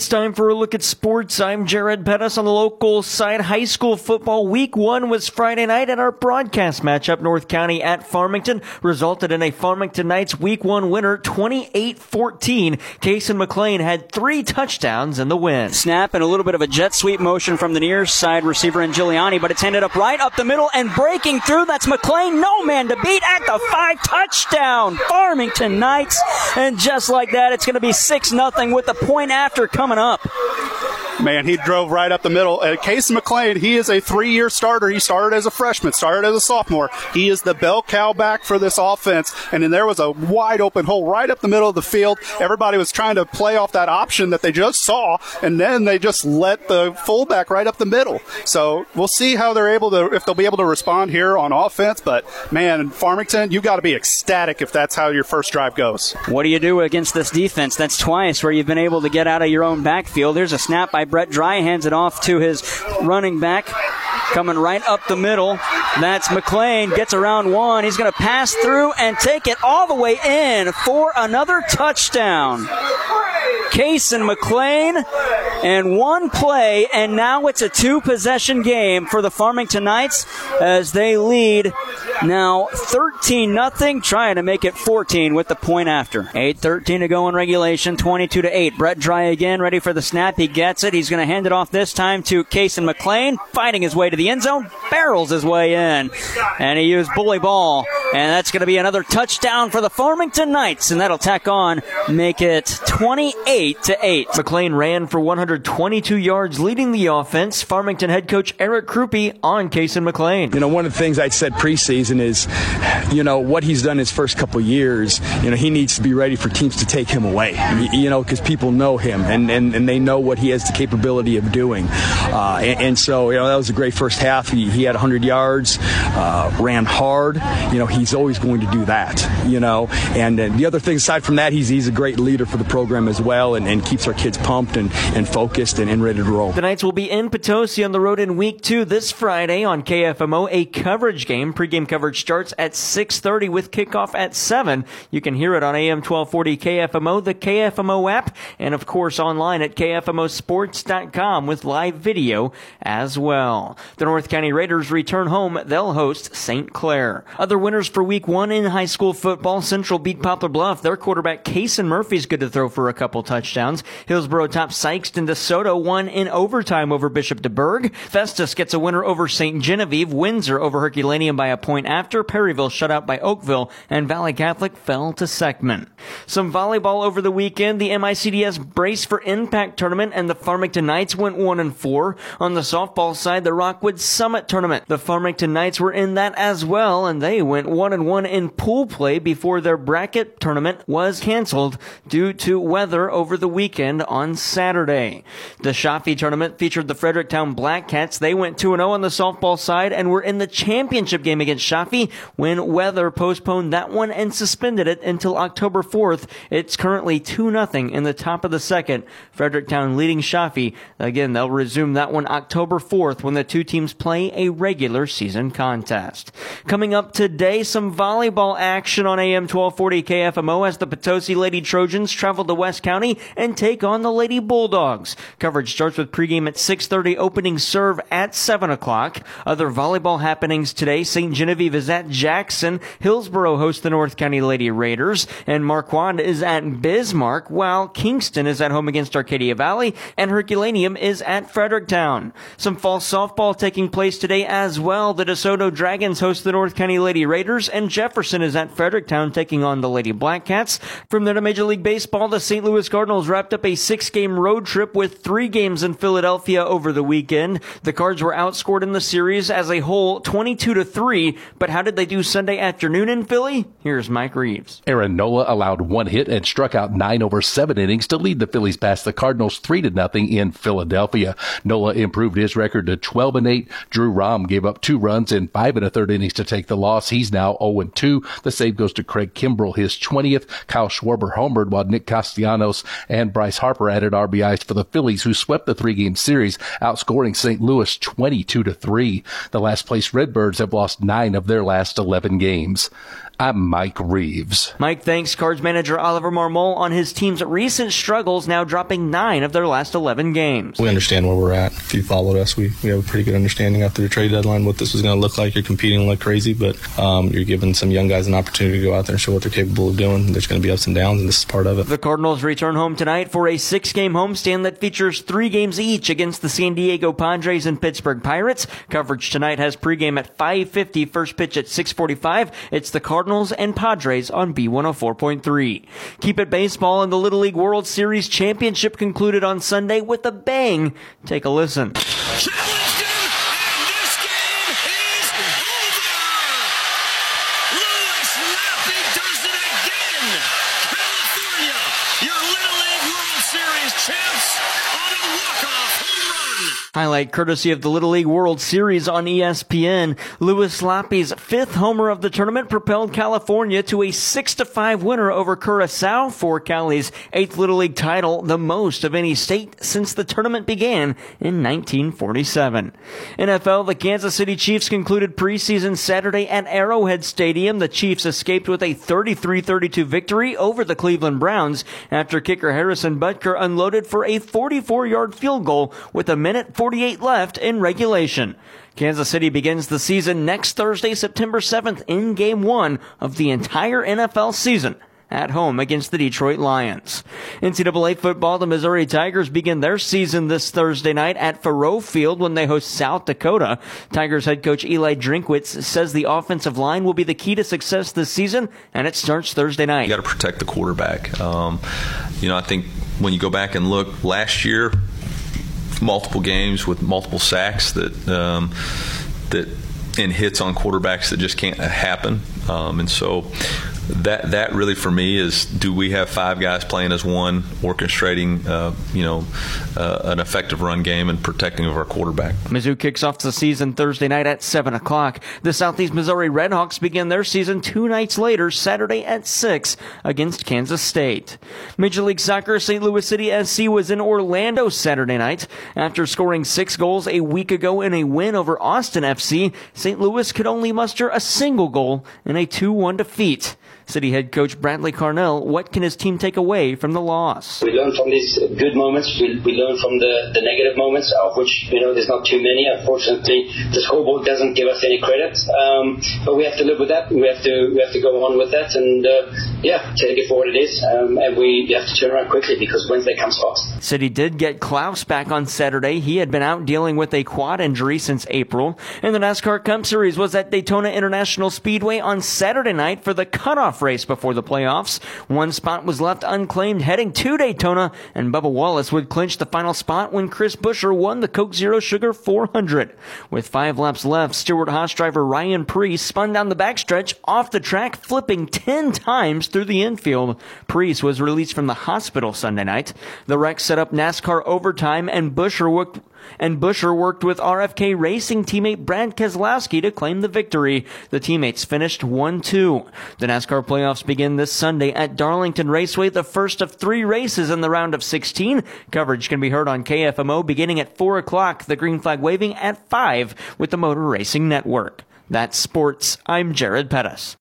It's time for a look at sports. I'm Jared Pettis on the local side. High school football week one was Friday night and our broadcast matchup, North County at Farmington, resulted in a Farmington Knights week one winner, 28-14. Kason McLean had three touchdowns in the win. Snap and a little bit of a jet sweep motion from the near side receiver in Giuliani, but it's ended up right up the middle and breaking through. That's McLean. No man to beat at the five touchdown. Farmington Knights. And just like that, it's going to be 6 nothing with the point after coming coming up. Man, he drove right up the middle. Uh, Case McLean, he is a three year starter. He started as a freshman, started as a sophomore. He is the bell cow back for this offense. And then there was a wide open hole right up the middle of the field. Everybody was trying to play off that option that they just saw, and then they just let the fullback right up the middle. So we'll see how they're able to, if they'll be able to respond here on offense. But man, Farmington, you got to be ecstatic if that's how your first drive goes. What do you do against this defense? That's twice where you've been able to get out of your own backfield. There's a snap by Brett Dry hands it off to his running back. Coming right up the middle. That's McLean. Gets around one. He's going to pass through and take it all the way in for another touchdown. Case and McLean and one play, and now it's a two possession game for the Farmington Knights as they lead now 13 nothing, trying to make it 14 with the point after. 8-13 to go in regulation, 22 to 8. Brett Dry again, ready for the snap. He gets it. He's going to hand it off this time to Cason McLean, fighting his way to the end zone, barrels his way in, and he used bully ball, and that's going to be another touchdown for the Farmington Knights, and that'll tack on, make it 28 to 8. McLean ran for 122 yards, leading the offense. Farmington head coach Eric Krupe on Cason McLean. You know, one of the things I said preseason is, you know, what he's done his first couple years. You know, he needs to be ready for teams to take him away. You know, because people know him and, and, and they know what he has the capability of doing. Uh, and, and, so, you know, that was a great first half. He, he had 100 yards, uh, ran hard. You know, he's always going to do that. You know, and, and the other thing aside from that, he's he's a great leader for the program as well, and, and keeps our kids pumped and, and focused and, and ready to roll. The Knights will be in Potosi on the road in week two this Friday on KFMO, a coverage game, pregame coverage starts at 6.30 with kickoff at 7. You can hear it on AM 1240 KFMO, the KFMO app, and of course online at KFMOsports.com with live video as well. The North County Raiders return home. They'll host St. Clair. Other winners for week one in high school football, Central beat Poplar Bluff. Their quarterback Kason Murphy's good to throw for a couple touchdowns. Hillsboro top Sikeston and DeSoto won in overtime over Bishop DuBourg. Festus gets a winner over St. Genevieve. Windsor over Herculaneum by a point after Perryville shut out by Oakville and Valley Catholic fell to Seckman. Some volleyball over the weekend. The MICDS Brace for Impact tournament and the Farmington Knights went 1 and 4. On the softball side, the Rockwood Summit tournament. The Farmington Knights were in that as well and they went 1 and 1 in pool play before their bracket tournament was canceled due to weather over the weekend on Saturday. The Chaffee tournament featured the Fredericktown Black Cats. They went 2 0 on the softball side and were in the championship game against Chaffee when weather postponed that one and suspended it until October 4th. It's currently 2 0 in the top of the second. Fredericktown leading Chaffee. Again, they'll resume that one October 4th when the two teams play a regular season contest. Coming up today, some volleyball action on AM 1240 KFMO as the Potosi Lady Trojans travel to West County and take on the Lady Bulldogs. Coverage starts with pregame at 6.30, opening serve at 7 o'clock. Other volleyball happenings today, St. Genevieve is at Jackson. Hillsboro hosts the North County Lady Raiders, and Marquand is at Bismarck, while Kingston is at home against Arcadia Valley, and Herculaneum is at Fredericktown. Some fall softball taking place today as well. The DeSoto Dragons host the North County Lady Raiders, and Jefferson is at Fredericktown taking on the Lady Blackcats. From there to Major League Baseball, the St. Louis Cardinals wrapped up a six-game road trip with three games in Philadelphia over the weekend. The Cards were outscored in the series as a whole 22 to 3, but how did they do Sunday afternoon in Philly? Here's Mike Reeves. Aaron Nola allowed one hit and struck out nine over seven innings to lead the Phillies past the Cardinals three to nothing in Philadelphia. Nola improved his record to 12 and 8. Drew Rom gave up two runs in five and a third innings to take the loss. He's now 0 and 2. The save goes to Craig Kimbrel, his 20th. Kyle Schwarber homered while Nick Castellanos And Bryce Harper added RBIs for the Phillies, who swept the three game series, outscoring St. Louis 22 to 3. The last place Redbirds have lost nine of their last 11 games. I'm Mike Reeves. Mike thanks Cards manager Oliver Marmol on his team's recent struggles, now dropping nine of their last 11 games. We understand where we're at. If you followed us, we, we have a pretty good understanding after the trade deadline what this was going to look like. You're competing like crazy, but um, you're giving some young guys an opportunity to go out there and show what they're capable of doing. There's going to be ups and downs, and this is part of it. The Cardinals return home tonight for a six game homestand that features three games each against the San Diego Padres and Pittsburgh Pirates. Coverage tonight has pregame at 5.50, first pitch at 6.45. It's the Cardinals and Padres on B104.3. Keep it baseball and the Little League World Series Championship concluded on Sunday with a bang. Take a listen. Highlight courtesy of the Little League World Series on ESPN. Louis Lappe's fifth homer of the tournament propelled California to a 6 to 5 winner over Curacao for Cali's eighth Little League title, the most of any state since the tournament began in 1947. NFL, the Kansas City Chiefs concluded preseason Saturday at Arrowhead Stadium. The Chiefs escaped with a 33-32 victory over the Cleveland Browns after kicker Harrison Butker unloaded for a 44-yard field goal with a minute 48 left in regulation. Kansas City begins the season next Thursday, September 7th in game one of the entire NFL season at home against the Detroit Lions. NCAA football, the Missouri Tigers begin their season this Thursday night at Faurot Field when they host South Dakota. Tigers head coach Eli Drinkwitz says the offensive line will be the key to success this season, and it starts Thursday night. You got to protect the quarterback. Um, you know, I think when you go back and look last year, multiple games with multiple sacks that um, that and hits on quarterbacks that just can't happen. Um, and so that that really for me is do we have five guys playing as one, orchestrating uh, you know uh, an effective run game and protecting of our quarterback. Mizzou kicks off the season Thursday night at seven o'clock. The Southeast Missouri Redhawks begin their season two nights later, Saturday at six against Kansas State. Major League Soccer St. Louis City SC was in Orlando Saturday night after scoring six goals a week ago in a win over Austin FC. St. Louis could only muster a single goal in a 2-1 defeat. City head coach Bradley Carnell, what can his team take away from the loss? We learn from these good moments. We, we learn from the, the negative moments, of which, you know, there's not too many. Unfortunately, the scoreboard doesn't give us any credit. Um, but we have to live with that. We have to, we have to go on with that and, uh, yeah, take it for what it is. Um, and we have to turn around quickly because Wednesday comes fast. City did get Klauss back on Saturday. He had been out dealing with a quad injury since April. And the NASCAR Cup Series was at Daytona International Speedway on Saturday night for the cutoff race before the playoffs. One spot was left unclaimed heading to Daytona, and Bubba Wallace would clinch the final spot when Chris Buescher won the Coke Zero Sugar 400. With five laps left, Stewart Haas driver Ryan Preece spun down the backstretch off the track, flipping 10 times through the infield. Preece was released from the hospital Sunday night. The wreck set up NASCAR overtime, and Buescher worked and Buescher worked with RFK Racing teammate Brad Keselowski to claim the victory. The teammates finished 1-2. The NASCAR playoffs begin this Sunday at Darlington Raceway, the first of three races in the round of 16. Coverage can be heard on KFMO beginning at 4 o'clock, the green flag waving at 5 with the Motor Racing Network. That's sports. I'm Jared Pettis.